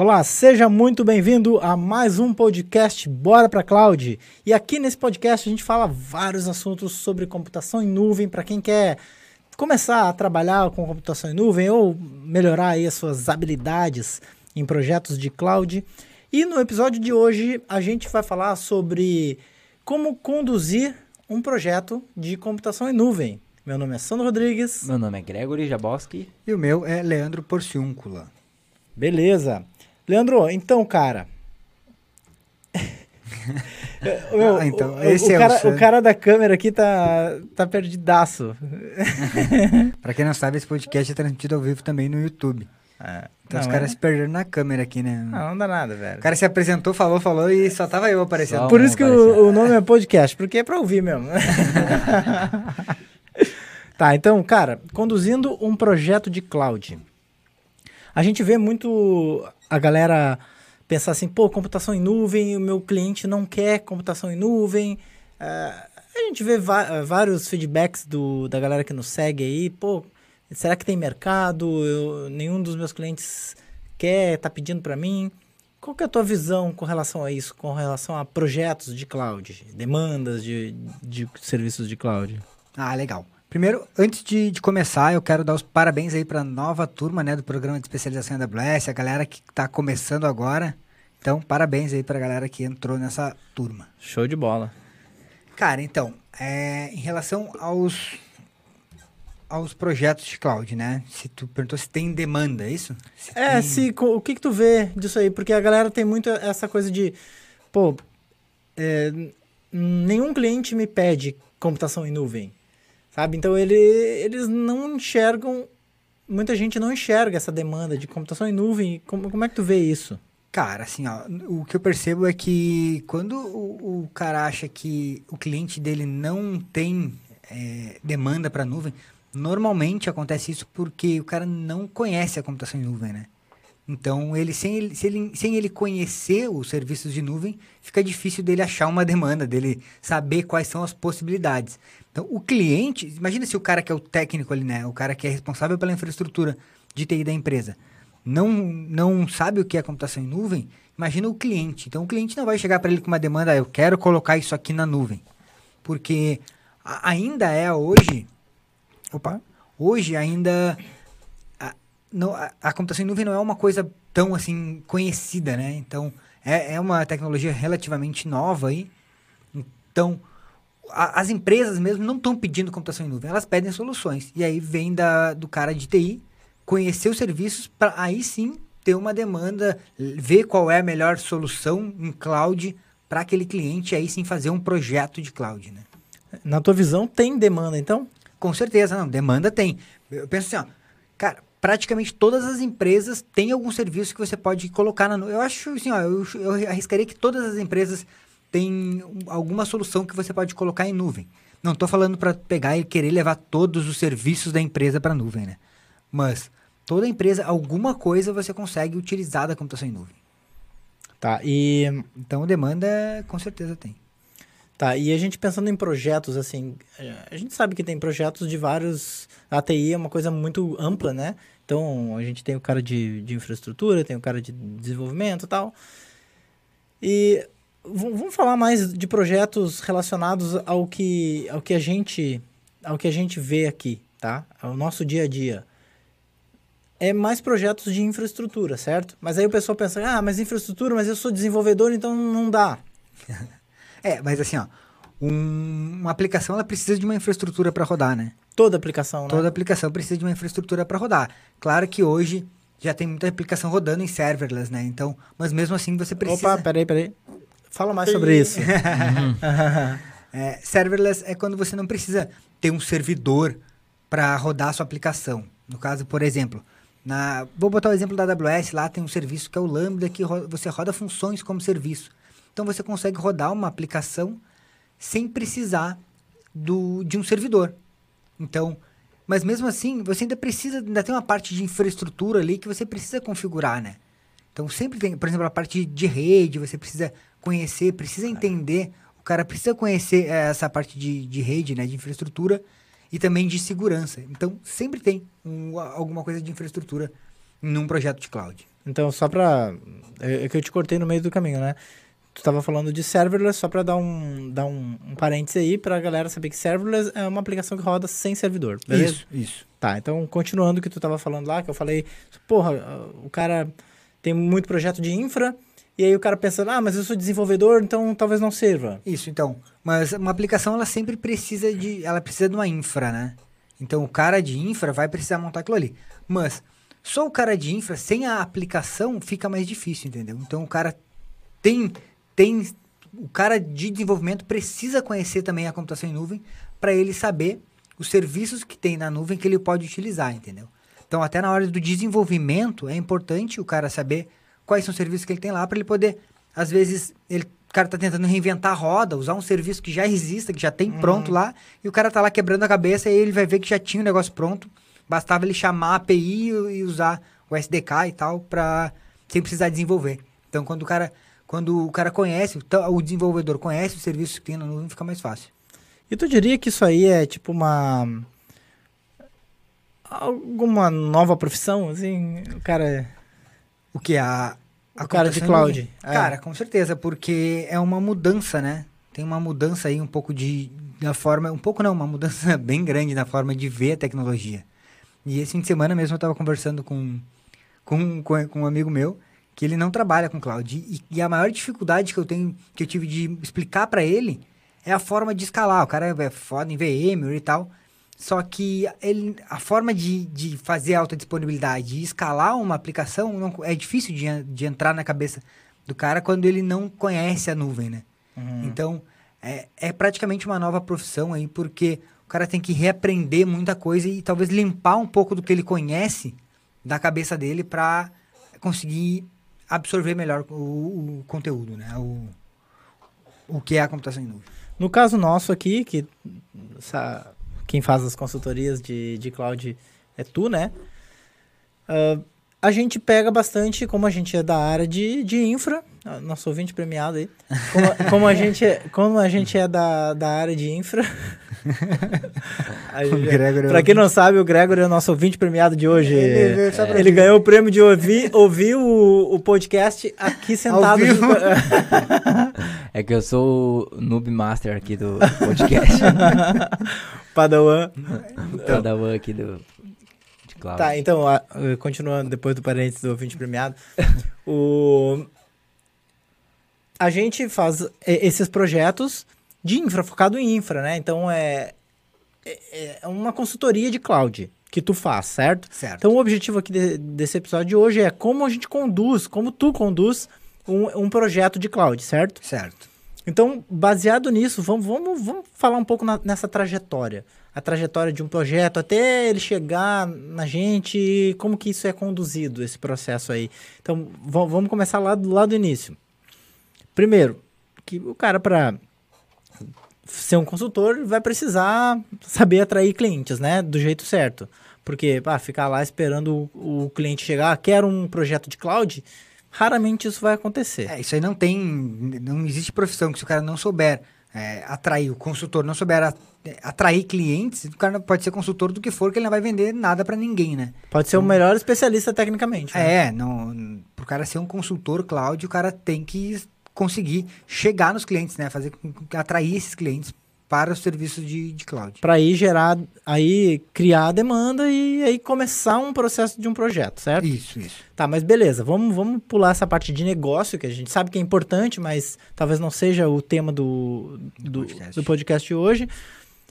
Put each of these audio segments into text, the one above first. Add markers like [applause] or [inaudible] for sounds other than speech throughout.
Olá, seja muito bem-vindo a mais um podcast Bora para Cloud. E aqui nesse podcast a gente fala vários assuntos sobre computação em nuvem para quem quer começar a trabalhar com computação em nuvem ou melhorar aí as suas habilidades em projetos de cloud. E no episódio de hoje a gente vai falar sobre como conduzir um projeto de computação em nuvem. Meu nome é Sandro Rodrigues. Meu nome é Gregory Jaboski. E o meu é Leandro Porciúncula. Beleza. Leandro, então, cara. [laughs] Meu, Ah, então, o, esse o, é o cara, Sam. o cara da câmera aqui tá, tá perdidaço. [laughs] Pra quem não sabe, esse podcast é transmitido ao vivo também no YouTube. Então não, os caras é- se perderam na câmera aqui, né? Não, não dá nada, velho. O cara se apresentou, falou, falou e só tava eu aparecendo. Só Por isso que o, o nome é podcast, porque é pra ouvir mesmo. [laughs] tá, então, cara, conduzindo um projeto de cloud. A gente vê muito a galera pensar assim, pô, computação em nuvem, o meu cliente não quer computação em nuvem. Ah, a gente vê vários feedbacks do, da galera que nos segue aí, pô, será que tem mercado? Eu- nenhum dos meus clientes quer, tá pedindo para mim. Qual que é a tua visão com relação a isso, com relação a projetos de cloud, demandas de, de serviços de cloud? Ah, legal. Primeiro, antes de, de começar, eu quero dar os parabéns aí pra nova turma, né, do programa de especialização em AWS, a galera que tá começando agora. Então, parabéns aí pra galera que entrou nessa turma. Show de bola. Cara, então, é, em relação aos aos projetos de cloud, né? Se tu perguntou se tem demanda, é isso? Se É, tem- se, o que que tu vê disso aí? Porque a galera tem muito essa coisa de, pô, é, nenhum cliente me pede computação em nuvem, sabe? Então ele, eles não enxergam, muita gente não enxerga essa demanda de computação em nuvem. Como, como é que tu vê isso? Cara, assim, ó, o que eu percebo é que quando o, o cara acha que o cliente dele não tem é, demanda para nuvem, normalmente acontece isso porque o cara não conhece a computação em nuvem, né? Então, ele sem, ele, se ele, sem ele conhecer os serviços de nuvem, fica difícil dele achar uma demanda, dele saber quais são as possibilidades. Então, o cliente, imagina se o cara que é o técnico ali, né? O cara que é responsável pela infraestrutura de TI da empresa, não, não sabe o que é computação em nuvem, imagina o cliente. Então, o cliente não vai chegar para ele com uma demanda, "Ah, eu quero colocar isso aqui na nuvem. Porque ainda é hoje, opa, hoje ainda a, não, a, a computação em nuvem não é uma coisa tão assim conhecida, né? Então, é, é uma tecnologia relativamente nova aí. Então, a- as empresas mesmo não estão pedindo computação em nuvem, elas pedem soluções. E aí vem da, do cara de TI conhecer os serviços para aí sim ter uma demanda, ver qual é a melhor solução em cloud para aquele cliente, aí sim fazer um projeto de cloud, né? Na tua visão, tem demanda, então? Com certeza, não. Demanda tem. Eu penso assim, ó. Cara, praticamente todas as empresas têm algum serviço que você pode colocar na nuvem. Eu acho assim, ó. Eu, eu arriscaria que todas as empresas um- alguma solução que você pode colocar em nuvem. Não estou falando para pegar e querer levar todos os serviços da empresa para a nuvem, né? Mas toda empresa, alguma coisa você consegue utilizar da computação em nuvem. Tá, e Então, demanda, com certeza tem. Tá, e a gente pensando em projetos, assim, eh, a gente sabe que tem projetos de vários. A TI é uma coisa muito ampla, né? Então, a gente tem o cara de, de infraestrutura, tem o cara de desenvolvimento e tal. E vamos falar mais de projetos relacionados ao que, ao que a gente ao que a gente vê aqui, tá? Ao nosso dia a dia. É mais projetos de infraestrutura, certo? Mas aí o pessoal pensa, ah, mas infraestrutura, mas eu sou desenvolvedor, então não dá. [laughs] É, mas assim, ó. um- uma aplicação, ela precisa de uma infraestrutura para rodar, né? Toda aplicação, né? Toda aplicação precisa de uma infraestrutura para rodar. Claro que hoje já tem muita aplicação rodando em serverless, né? Então, mas mesmo assim você precisa. Opa, peraí, peraí. Fala mais sobre isso. [laughs] É, serverless é quando você não precisa ter um servidor para rodar a sua aplicação. No caso, por exemplo, na, vou botar o exemplo da AWS, lá tem um serviço que é o Lambda, que ro- você roda funções como serviço. Então você consegue rodar uma aplicação sem precisar do, de um servidor. Então, mas mesmo assim, você ainda precisa, ainda tem uma parte de infraestrutura ali que você precisa configurar, né? Então sempre tem, por exemplo, a parte de rede, você precisa conhecer, precisa entender, o cara precisa conhecer eh, essa parte de, de rede, né, de infraestrutura e também de segurança. Então sempre tem um- alguma coisa de infraestrutura num projeto de cloud. Então, só pra. É é que eu te cortei no meio do caminho, né? Tu tava falando de serverless, só pra dar um, dar um, um parênteses aí pra galera saber que serverless é uma aplicação que roda sem servidor, beleza? Isso, isso. Tá, então continuando o que tu tava falando lá, que eu falei, porra, o cara tem muito projeto de infra, e aí o cara pensa, ah, mas eu sou desenvolvedor, então talvez não sirva. Isso, então. Mas uma aplicação, ela sempre precisa de. Ela precisa de uma infra, né? Então o cara de infra vai precisar montar aquilo ali. Mas só o cara de infra, sem a aplicação, fica mais difícil, entendeu? Então o cara tem. tem o cara de desenvolvimento precisa conhecer também a computação em nuvem para ele saber os serviços que tem na nuvem que ele pode utilizar, entendeu? Então, até na hora do desenvolvimento, é importante o cara saber quais são os serviços que ele tem lá para ele poder, às vezes, ele, o cara tá tentando reinventar a roda, usar um serviço que já exista, que já tem Uhum. pronto lá, e o cara tá lá quebrando a cabeça e ele vai ver que já tinha o negócio pronto, bastava ele chamar a API e, usar o SDK e tal para sem precisar desenvolver. Então, quando o cara quando o cara conhece, o desenvolvedor conhece os serviços que tem na nuvem, fica mais fácil. E tu diria que isso aí é tipo uma. alguma nova profissão, assim? O cara. O que? A, a O cara de cloud, é. Cara, com certeza, porque é uma mudança, né? Tem uma mudança aí um pouco de. Na forma. Um pouco não, uma mudança [laughs] bem grande na forma de ver a tecnologia. E esse fim de semana mesmo eu estava conversando com, com, com, com um amigo meu que ele não trabalha com cloud. E, e a maior dificuldade que eu tenho, que eu tive de explicar para ele é a forma de escalar. O cara é foda em VMware e tal. Só que ele, a forma de, de fazer alta disponibilidade e escalar uma aplicação não, é difícil de, de entrar na cabeça do cara quando ele não conhece a nuvem, né? Então, é, é praticamente uma nova profissão aí, porque o cara tem que reaprender muita coisa e talvez limpar um pouco do que ele conhece da cabeça dele para conseguir absorver melhor o, o conteúdo, né? O, o que é a computação em nuvem. No caso nosso aqui, que essa- quem faz as consultorias de, de cloud é tu, né? Ah, a gente pega bastante, como a gente é da área de, de infra, ah, nosso ouvinte premiado aí, como, [laughs] como a gente é, como a gente é da, da área de infra. [laughs] gente- é pra o quem não sabe, o Gregor é o nosso ouvinte premiado de hoje. Ele pra Ele vir. ganhou o prêmio de ouvir, ouvir o, o podcast aqui sentado. vivo. [laughs] É que eu sou o noob master aqui do podcast. [laughs] Padawan. Cada um aqui do de cloud. Tá, então, a- eh, continuando depois do parênteses do ouvinte premiado, [laughs] o... a gente faz eh, esses projetos de infra, focado em infra, né? Então, é, é, é uma consultoria de cloud que tu faz, certo? Certo. Então, o objetivo aqui de- desse episódio de hoje é como a gente conduz, como tu conduz um, um projeto de cloud, certo? Certo. Então, baseado nisso, vamos, vamos, vamos falar um pouco na- nessa trajetória. A trajetória de um projeto até ele chegar na gente, como que isso é conduzido, esse processo aí. Então, va- vamos começar lá do, lá do início. Primeiro, que o cara, para ser um consultor, vai precisar saber atrair clientes, né? Do jeito certo. Porque, pá, ficar lá esperando o, o cliente chegar, "Ah, quero um projeto de cloud, raramente isso vai acontecer. É, isso aí não tem. Não existe profissão que se o cara não souber é, atrair, o consultor não souber a- é, atrair clientes, o cara pode ser consultor do que for, que ele não vai vender nada pra ninguém, né? Pode ser o melhor especialista tecnicamente. né? É, não, pro cara ser um consultor cloud, o cara tem que conseguir chegar nos clientes, né? Fazer atrair esses clientes para os serviços de, de cloud. Para aí gerar, aí criar a demanda e aí começar um processo de um projeto, certo? Isso, isso. Tá, mas beleza, vamos, vamos pular essa parte de negócio, que a gente sabe que é importante, mas talvez não seja o tema do, do, podcast. do podcast hoje.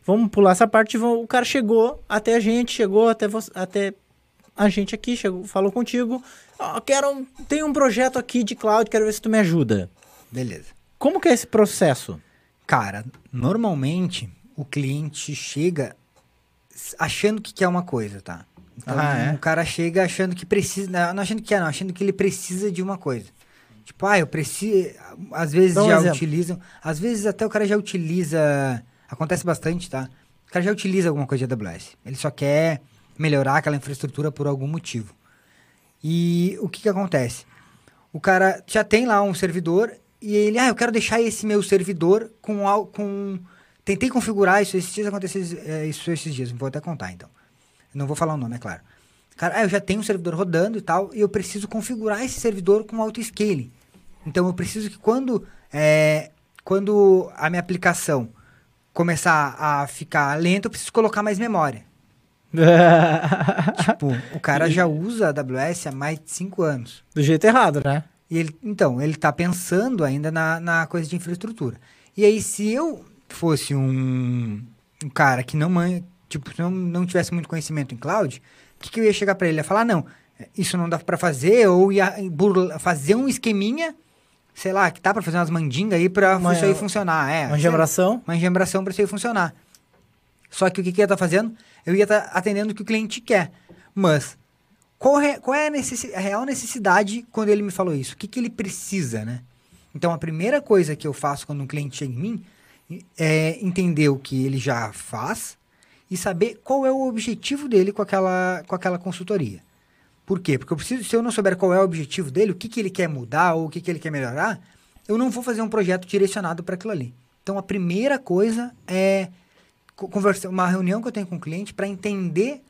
Vamos pular essa parte, o cara chegou até a gente, chegou até, você, até a gente aqui, chegou, falou contigo, ó, quero, um- tem um projeto aqui de cloud, quero ver se tu me ajuda. Beleza. Como que é esse processo? Cara, normalmente o cliente chega achando que quer uma coisa, tá? Então Ah, é? o cara chega achando que precisa, não achando que quer, não, achando que ele precisa de uma coisa. Tipo, ah, eu preciso. Às vezes um já exemplo. utilizam. Às vezes até o cara já utiliza. Acontece bastante, tá? O cara já utiliza alguma coisa de AWS. Ele só quer melhorar aquela infraestrutura por algum motivo. E o que que acontece? O cara já tem lá um servidor e ele, ah, eu quero deixar esse meu servidor com al- com tentei configurar isso esses dias aconteceu é, isso esses dias, vou até contar então. Não vou falar o nome, é claro. Cara, ah, eu já tenho um servidor rodando e tal, e eu preciso configurar esse servidor com auto-scaling. Então eu preciso que quando, é, quando a minha aplicação começar a ficar lenta, eu preciso colocar mais memória. [laughs] tipo, o cara já usa a AWS há mais de 5 anos. Do jeito errado, né? E ele, então, ele tá pensando ainda na, na coisa de infraestrutura. E aí, se eu fosse um, um cara que não man, tipo, não, não tivesse muito conhecimento em cloud, o que, que eu ia chegar para ele? Ia falar, não, isso não dá para fazer, ou ia burla, fazer um esqueminha, sei lá, que tá para fazer umas mandingas aí pra Uma- isso aí funcionar. É, Uma engembração. uma engembração para isso aí funcionar. Só que o que, que eu ia estar fazendo? Eu ia estar atendendo o que o cliente quer. Mas, qual é, qual é a, a real necessidade quando ele me falou isso? O que, que ele precisa, né? Então, a primeira coisa que eu faço quando um cliente chega em mim é entender o que ele já faz e saber qual é o objetivo dele com aquela, com aquela consultoria. Por quê? Porque eu preciso, se eu não souber qual é o objetivo dele, o que, que ele quer mudar ou o que, que ele quer melhorar, eu não vou fazer um projeto direcionado para aquilo ali. Então, a primeira coisa é co- conversa, uma reunião que eu tenho com o cliente para entender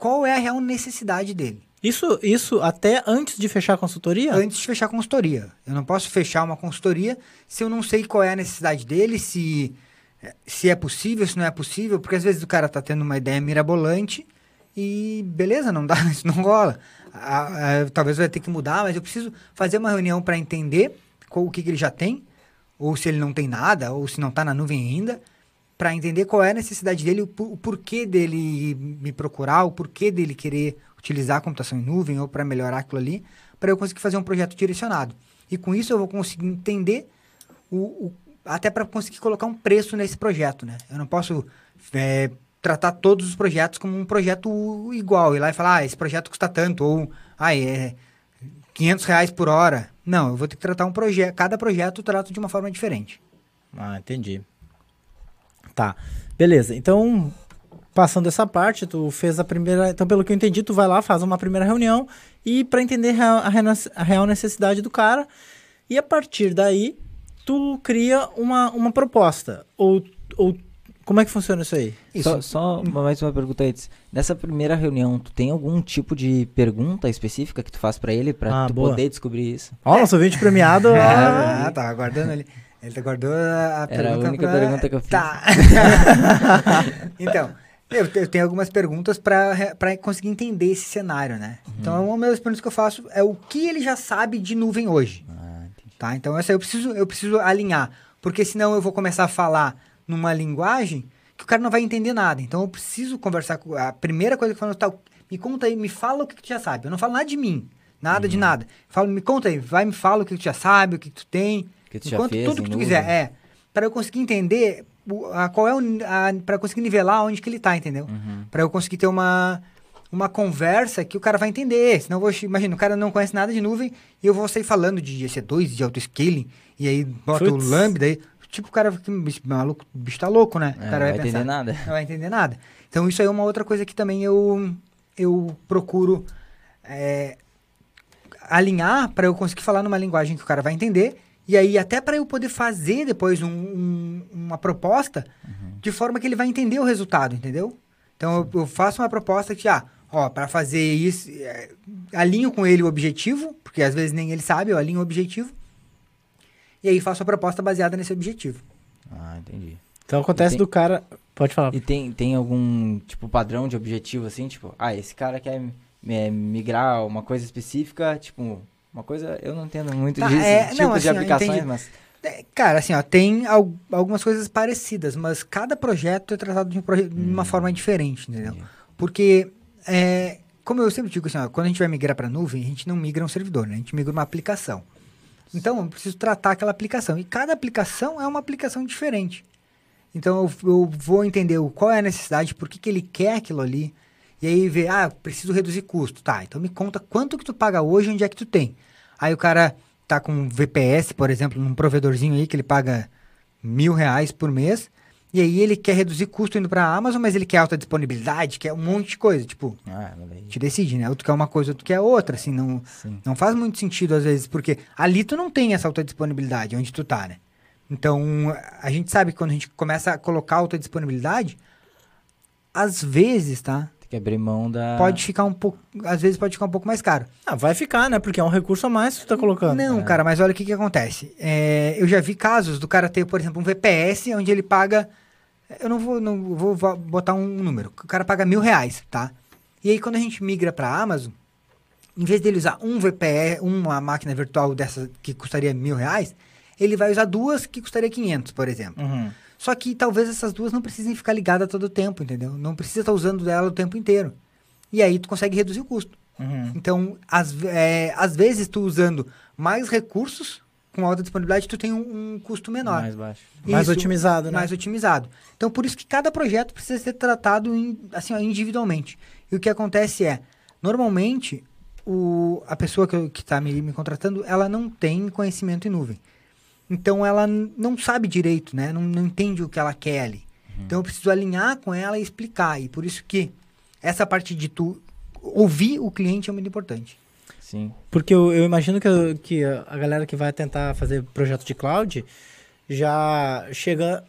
qual é a real necessidade dele. Isso, isso até antes de fechar a consultoria? Antes de fechar a consultoria. Eu não posso fechar uma consultoria se eu não sei qual é a necessidade dele, se, se é possível, se não é possível, porque às vezes o cara tá tendo uma ideia mirabolante e beleza, não dá, [laughs] isso não rola. Ah, ah, talvez vai ter que mudar, mas eu preciso fazer uma reunião para entender qual, o que, que ele já tem, ou se ele não tem nada, ou se não está na nuvem ainda, para entender qual é a necessidade dele, o, por- o porquê dele me procurar, o porquê dele querer utilizar a computação em nuvem ou para melhorar aquilo ali, para eu conseguir fazer um projeto direcionado. E com isso eu vou conseguir entender o, o- até para conseguir colocar um preço nesse projeto, né? Eu não posso é, tratar todos os projetos como um projeto igual, ir lá e falar, ah, esse projeto custa tanto, ou, ah, é 500 reais por hora. Não, eu vou ter que tratar um projeto, cada projeto eu trato de uma forma diferente. Ah, entendi. Tá. Beleza. Então, passando essa parte, tu fez a primeira. Então, pelo que eu entendi, tu vai lá, faz uma primeira reunião e para entender a, a real necessidade do cara. E a partir daí, tu cria uma, uma proposta. Ou, ou como é que funciona isso aí? Só, só uma- mais uma pergunta antes. Nessa primeira reunião, tu tem algum tipo de pergunta específica que tu faz pra ele pra Ah, tu boa. poder descobrir isso? Ó, nosso vídeo premiado. [laughs] ah, Ah, tava guardando ali. Ele guardou a, a Era a pergunta única pra- pergunta que eu fiz. Tá. [laughs] então, eu, eu tenho algumas perguntas para conseguir entender esse cenário, né? Uhum. Então, uma das perguntas que eu faço é o que ele já sabe de nuvem hoje. Ah. Tá? Então, essa eu preciso, eu preciso alinhar. Porque senão eu vou começar a falar numa linguagem que o cara não vai entender nada. Então, eu preciso conversar com... A primeira coisa que eu falo, tá, me conta aí, me fala o que, que tu já sabe. Eu não falo nada de mim. Nada Uhum. de nada. Falo, me conta aí, vai me fala o que, que tu já sabe, o que, que tu tem. Que tu já Enquanto fez tudo que tu nuvem. quiser. É. Para eu conseguir entender a, qual é o... Para conseguir nivelar onde que ele tá, entendeu? Uhum. Para eu conseguir ter uma... Uma conversa que o cara vai entender. Senão vou. Imagina, o cara não conhece nada de nuvem e eu vou sair falando de EC2, de auto-scaling, e aí bota Putz. o Lambda aí. Tipo, o cara maluco, o bicho tá louco, né? É, o cara não vai, vai entender nada. Não vai entender nada. Então, isso aí é uma outra coisa que também eu, eu procuro é, alinhar para eu conseguir falar numa linguagem que o cara vai entender. E aí, até para eu poder fazer depois um- um- uma proposta de forma que ele vai entender o resultado, entendeu? Então, eu, eu faço uma proposta que, ah, ó, para fazer isso, é, alinho com ele o objetivo, porque às vezes nem ele sabe, eu alinho o objetivo. E aí, faço a proposta baseada nesse objetivo. Ah, entendi. Então acontece Tem- do cara. Pode falar. E tem, tem algum, tipo, padrão de objetivo, assim? Tipo, ah, esse cara quer é, migrar uma coisa específica, tipo, uma coisa... Eu não entendo muito Tá, disso, é, tipos não, de assim, ó, aplicações, mas... É, Cara, assim, ó, tem al- algumas coisas parecidas, mas cada projeto é tratado de, um proje- de uma forma diferente, entendeu? entendi. Porque, é, como eu sempre digo assim, ó, quando a gente vai migrar para nuvem, a gente não migra um servidor, né? A gente migra uma aplicação. Então, eu preciso tratar aquela aplicação. E cada aplicação é uma aplicação diferente. Então, eu, eu vou entender o, qual é a necessidade, por que, que ele quer aquilo ali. E aí ver, ah, preciso reduzir custo. Tá, então me conta quanto que tu paga hoje, onde é que tu tem. Aí o cara tá com um VPS, por exemplo, num provedorzinho aí que ele paga mil reais por mês. E aí ele quer reduzir custo indo pra Amazon, mas ele quer alta disponibilidade, quer um monte de coisa. Tipo, Ah, te decide, né? Ou tu quer uma coisa, ou tu quer outra, assim, não, Sim. não faz muito sentido às vezes, porque ali tu não tem essa alta disponibilidade onde tu tá, né? Então, a gente sabe que quando a gente começa a colocar alta disponibilidade, às vezes, tá? Que abrir mão da. pode ficar um pouco, às vezes pode ficar um pouco mais caro. Ah, vai ficar, né? Porque é um recurso a mais que tu tá colocando. Não, É. cara, mas olha o que, que acontece. É, eu já vi casos do cara ter, por exemplo, um VPS onde ele paga. Eu não vou, não vou vo- botar um número. O cara paga mil reais, tá? E aí, quando a gente migra para a Amazon, em vez dele usar um VPS, uma máquina virtual dessa que custaria mil reais, ele vai usar duas que custaria 500, por exemplo. Uhum. Só que talvez essas duas não precisem ficar ligadas todo o tempo, entendeu? Não precisa estar usando ela o tempo inteiro. E aí tu consegue reduzir o custo. Uhum. Então, às, é, às vezes, tu usando mais recursos, com alta disponibilidade, tu tem um, um custo menor. Mais baixo. Mais Isso, otimizado, né? Mais otimizado. Então, por isso que cada projeto precisa ser tratado em- assim, ó, individualmente. E o que acontece é, normalmente, o, a pessoa que está me, me contratando, ela não tem conhecimento em nuvem. Então, ela não sabe direito, né? Não, não entende o que ela quer ali. Então, eu preciso alinhar com ela e explicar. E por isso que essa parte de tu ouvir o cliente é muito importante. Sim. Porque eu, eu imagino que, eu- que a galera que vai tentar fazer projeto de cloud já chega,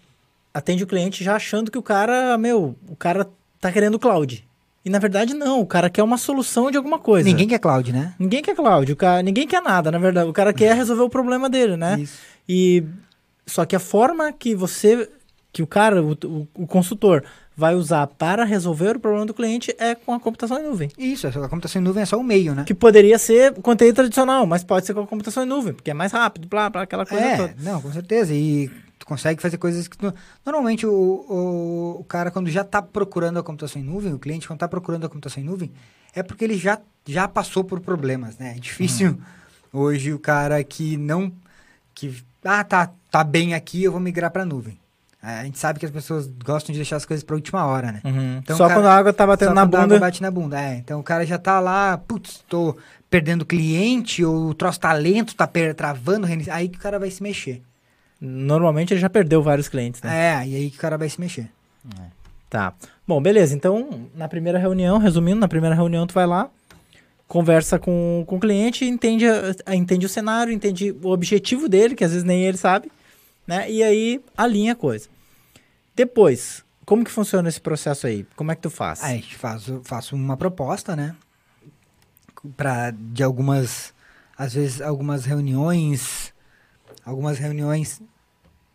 atende o cliente já achando que o cara, meu, o cara tá querendo cloud. E na verdade não, o cara quer uma solução de alguma coisa. Ninguém quer cloud, né? Ninguém quer cloud, o cara, ninguém quer nada, na verdade. O cara quer resolver o problema dele, né? Isso. E só que a forma que você, que o cara, o, o, o consultor vai usar para resolver o problema do cliente é com a computação em nuvem. Isso, a computação em nuvem é só o meio, né? Que poderia ser conteúdo tradicional, mas pode ser com a computação em nuvem, porque é mais rápido, blá, blá, aquela coisa É, toda. não, com certeza. E consegue fazer coisas que... tu- Normalmente, o, o, o cara, quando já está procurando a computação em nuvem, o cliente, quando está procurando a computação em nuvem, é porque ele já, já passou por problemas, né? É difícil hoje o cara que não... que Ah, tá, tá bem aqui, eu vou migrar para nuvem. É, A gente sabe que as pessoas gostam de deixar as coisas para última hora, né? Uhum. Então, Só cara, quando a água tá batendo Só na quando a água bunda. bate na bunda, é. Então o cara já tá lá, putz, tô perdendo cliente, ou o troço talento tá per- travando, aí que o cara vai se mexer. Normalmente ele já perdeu vários clientes, né? É, e aí que o cara vai se mexer. Tá. Bom, beleza. Então, na primeira reunião, resumindo, na primeira reunião tu vai lá, conversa com, com o cliente, entende, a- entende o cenário, entende o objetivo dele, que às vezes nem ele sabe, né? E aí alinha a coisa. Depois, como que funciona esse processo aí? Como é que tu faz? Aí a gente faz, faço uma proposta, né? Pra, de algumas, às vezes, algumas reuniões, algumas reuniões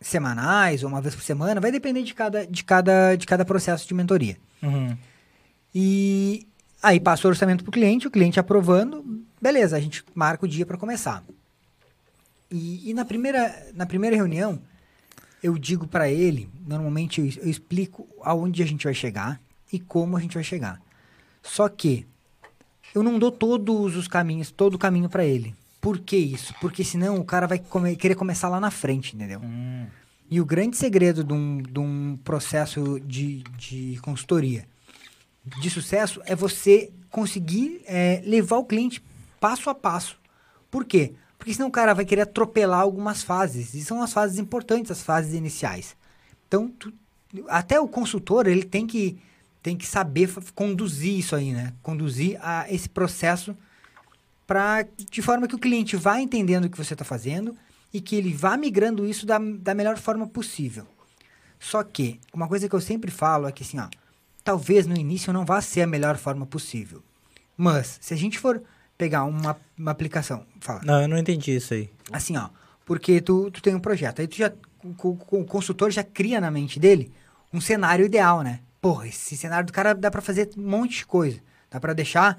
semanais ou uma vez por semana, vai depender de cada, de cada, de cada processo de mentoria. Uhum. E aí passa o orçamento para o cliente, o cliente aprovando, beleza, a gente marca o dia para começar. E, e na, primeira, na primeira reunião, eu digo para ele, normalmente eu, eu explico aonde a gente vai chegar e como a gente vai chegar. Só que eu não dou todos os caminhos, todo o caminho para ele. Por que isso? Porque senão o cara vai come- querer começar lá na frente, entendeu? Hum. E o grande segredo de um, de um processo de, de consultoria de sucesso é você conseguir é, levar o cliente passo a passo. Por quê? Porque senão o cara vai querer atropelar algumas fases. E são as fases importantes, as fases iniciais. Então, tu- até o consultor, ele tem que, tem que saber conduzir isso aí, né? Conduzir a esse processo pra, de forma que o cliente vá entendendo o que você está fazendo e que ele vá migrando isso da, da melhor forma possível. Só que, uma coisa que eu sempre falo é que assim, ó, talvez no início não vá ser a melhor forma possível. Mas, se a gente for pegar uma, uma aplicação, fala, Não, eu não entendi isso aí. assim, ó, porque tu, tu tem um projeto, aí tu já, o, o- o consultor já cria na mente dele um cenário ideal, né? Porra, esse cenário do cara dá pra fazer um monte de coisa. Dá pra deixar,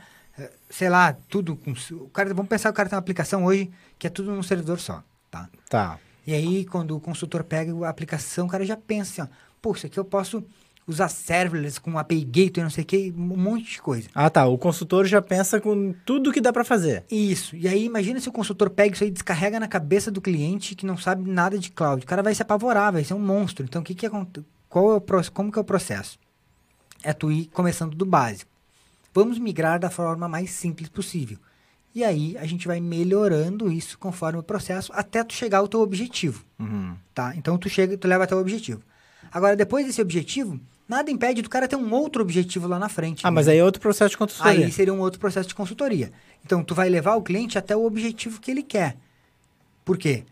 sei lá, tudo com... O cara, vamos pensar que o cara tem uma aplicação hoje que é tudo num servidor só, tá? Tá. E aí, quando o consultor pega a aplicação, o cara já pensa assim, ó, pô, isso aqui eu posso usar serverless com API Gateway, não sei o que, um monte de coisa. Ah, tá. O consultor já pensa com tudo que dá pra fazer. Isso. E aí, imagina se o consultor pega isso aí e descarrega na cabeça do cliente que não sabe nada de cloud. O cara vai se apavorar, vai ser um monstro. Então, o que que aconte- Qual é o como que é o processo? É tu ir começando do básico. Vamos migrar da forma mais simples possível. E aí, a gente vai melhorando isso conforme o processo até tu chegar ao teu objetivo. Uhum. tá? Então tu chega, tu leva até o objetivo. Agora depois desse objetivo, nada impede do cara ter um outro objetivo lá na frente. Ah, mas aí é outro processo de consultoria. aí seria um outro processo de consultoria. Então tu vai levar o cliente até o objetivo que ele quer. Por quê?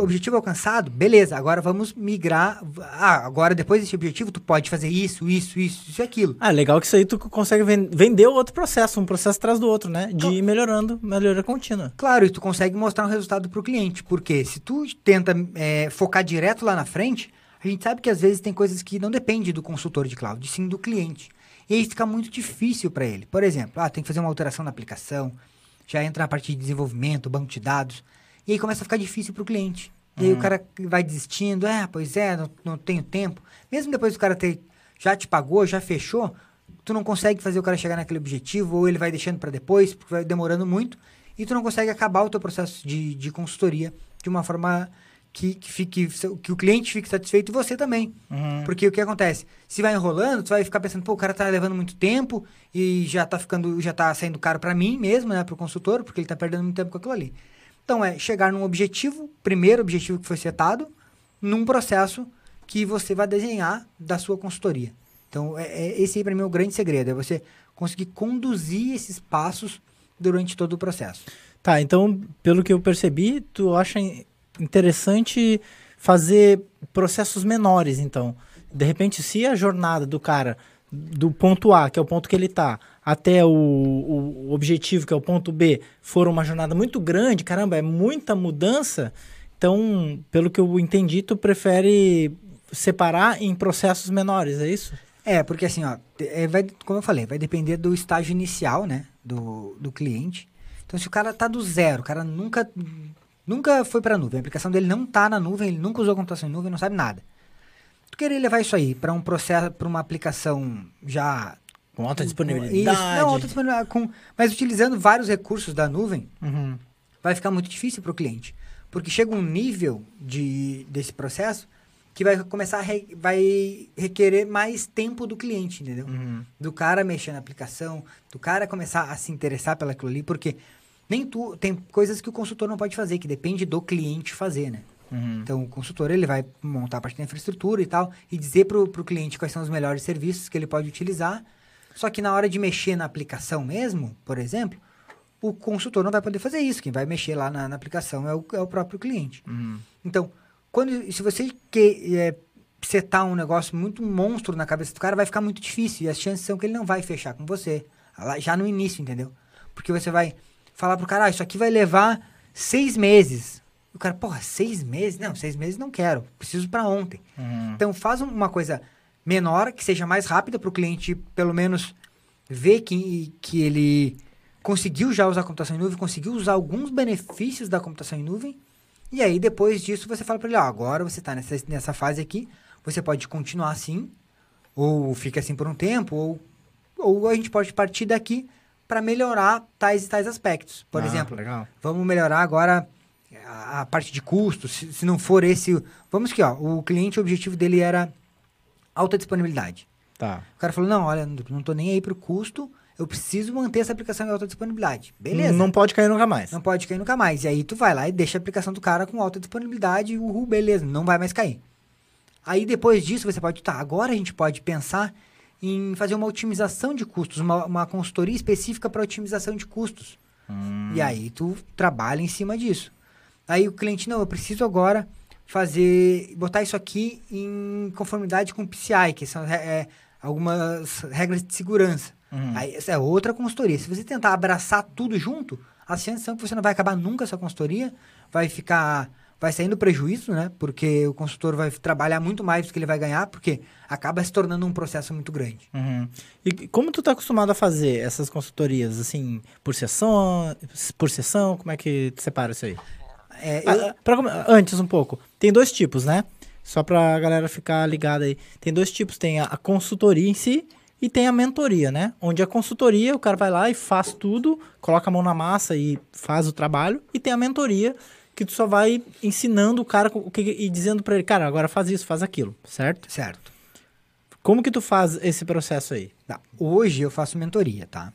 Objetivo alcançado, beleza, agora vamos migrar. Ah, agora depois desse objetivo, tu pode fazer isso, isso, isso, isso e aquilo. Ah, legal que isso aí tu consegue ven- vender outro processo, um processo atrás do outro, né? De ir melhorando, melhoria contínua. Claro, e tu consegue mostrar um resultado pro cliente, porque se tu tenta é, focar direto lá na frente, a gente sabe que às vezes tem coisas que não dependem do consultor de cloud, sim do cliente. E aí fica muito difícil para ele. Por exemplo, ah, tem que fazer uma alteração na aplicação, já entra na parte de desenvolvimento, banco de dados, e aí começa a ficar difícil para o cliente. E aí o cara vai desistindo, é, pois é, não, não tenho tempo. Mesmo depois do cara ter já te pagou, já fechou, tu não consegue fazer o cara chegar naquele objetivo, ou ele vai deixando para depois, porque vai demorando muito, e tu não consegue acabar o teu processo de, de consultoria de uma forma que, que, fique, que o cliente fique satisfeito e você também. Porque o que acontece? Se vai enrolando, tu vai ficar pensando, pô, o cara tá levando muito tempo e já tá ficando, já tá saindo caro para mim mesmo, né, pro consultor, porque ele tá perdendo muito tempo com aquilo ali. Então é chegar num objetivo, primeiro objetivo que foi setado, num processo que você vai desenhar da sua consultoria. Então, é, é- esse aí para mim é o grande segredo, é você conseguir conduzir esses passos durante todo o processo. Tá, então, pelo que eu percebi, tu acha in- interessante fazer processos menores, então. De repente, se a jornada do cara, do ponto A, que é o ponto que ele tá, até o, o- objetivo, que é o ponto B, for uma jornada muito grande, caramba, é muita mudança, então, pelo que eu entendi, tu prefere separar em processos menores, é isso? É, porque assim, ó, é, vai, como eu falei, vai depender do estágio inicial, né, do, do cliente. Então, se o cara tá do zero, o cara nunca, nunca foi pra nuvem, a aplicação dele não tá na nuvem, ele nunca usou computação em nuvem, não sabe nada. Tu querer levar isso aí para um processo, para uma aplicação já Com alta Isso, disponibilidade. não, alta disponibilidade, com, mas utilizando vários recursos da nuvem, Uhum. vai ficar muito difícil para o cliente. Porque chega um nível de, desse processo que vai começar a re- vai requerer mais tempo do cliente, entendeu? Uhum. Do cara mexer na aplicação, do cara começar a se interessar pelaquilo ali, porque nem tu tem coisas que o consultor não pode fazer, que depende do cliente fazer, né? Uhum. Então, o consultor ele vai montar a parte da infraestrutura e tal, e dizer para o cliente quais são os melhores serviços que ele pode utilizar. Só que na hora de mexer na aplicação mesmo, por exemplo, o consultor não vai poder fazer isso. Quem vai mexer lá na, na aplicação é o, é o próprio cliente. Uhum. Então, quando, se você quer é, setar um negócio muito monstro na cabeça do cara, vai ficar muito difícil. E as chances são que ele não vai fechar com você. Já no início, entendeu? Porque você vai falar pro cara, ah, isso aqui vai levar seis meses. O cara, porra, seis meses? Não, seis meses não quero. Preciso para ontem. Uhum. Então, faz um- uma coisa menor, que seja mais rápida para o cliente, pelo menos, ver que, que ele conseguiu já usar a computação em nuvem, conseguiu usar alguns benefícios da computação em nuvem. E aí, depois disso, você fala para ele, ó, agora você está nessa, nessa fase aqui, você pode continuar assim, ou fica assim por um tempo, ou, ou a gente pode partir daqui para melhorar tais e tais aspectos. Por Ah, exemplo, Legal. vamos melhorar agora a, a parte de custos. Se, se não for esse. Vamos que, ó, o cliente, o objetivo dele era alta disponibilidade. Tá. O cara falou: não, olha, não tô nem aí pro custo, eu preciso manter essa aplicação em alta disponibilidade. Beleza. Não pode cair nunca mais. Não pode cair nunca mais. E aí tu vai lá e deixa a aplicação do cara com alta disponibilidade, uhul, beleza, não vai mais cair. Aí depois disso você pode, tá, agora a gente pode pensar em fazer uma otimização de custos, uma, uma consultoria específica para otimização de custos. Hum. E aí tu trabalha em cima disso. Aí o cliente, não, eu preciso agora fazer, botar isso aqui em conformidade com o PCI, que são é, algumas regras de segurança. Uhum. Aí essa é outra consultoria. Se você tentar abraçar tudo junto, as chances são que você não vai acabar nunca essa consultoria, vai ficar, vai saindo prejuízo, né? Porque o consultor vai trabalhar muito mais do que ele vai ganhar, porque acaba se tornando um processo muito grande. Uhum. E como tu tá acostumado a fazer essas consultorias, assim, por sessão, por sessão, como é que tu separa isso aí? É, eu- Ah, pra come- antes um pouco, tem dois tipos, né? Só pra galera ficar ligada aí. Tem dois tipos, tem a, a consultoria em si e tem a mentoria, né? Onde a consultoria, o cara vai lá e faz tudo, coloca a mão na massa e faz o trabalho. E tem a mentoria, que tu só vai ensinando o cara o que, e dizendo pra ele, cara, agora faz isso, faz aquilo, certo? certo. Como que tu faz esse processo aí? Tá. Hoje eu faço mentoria, tá?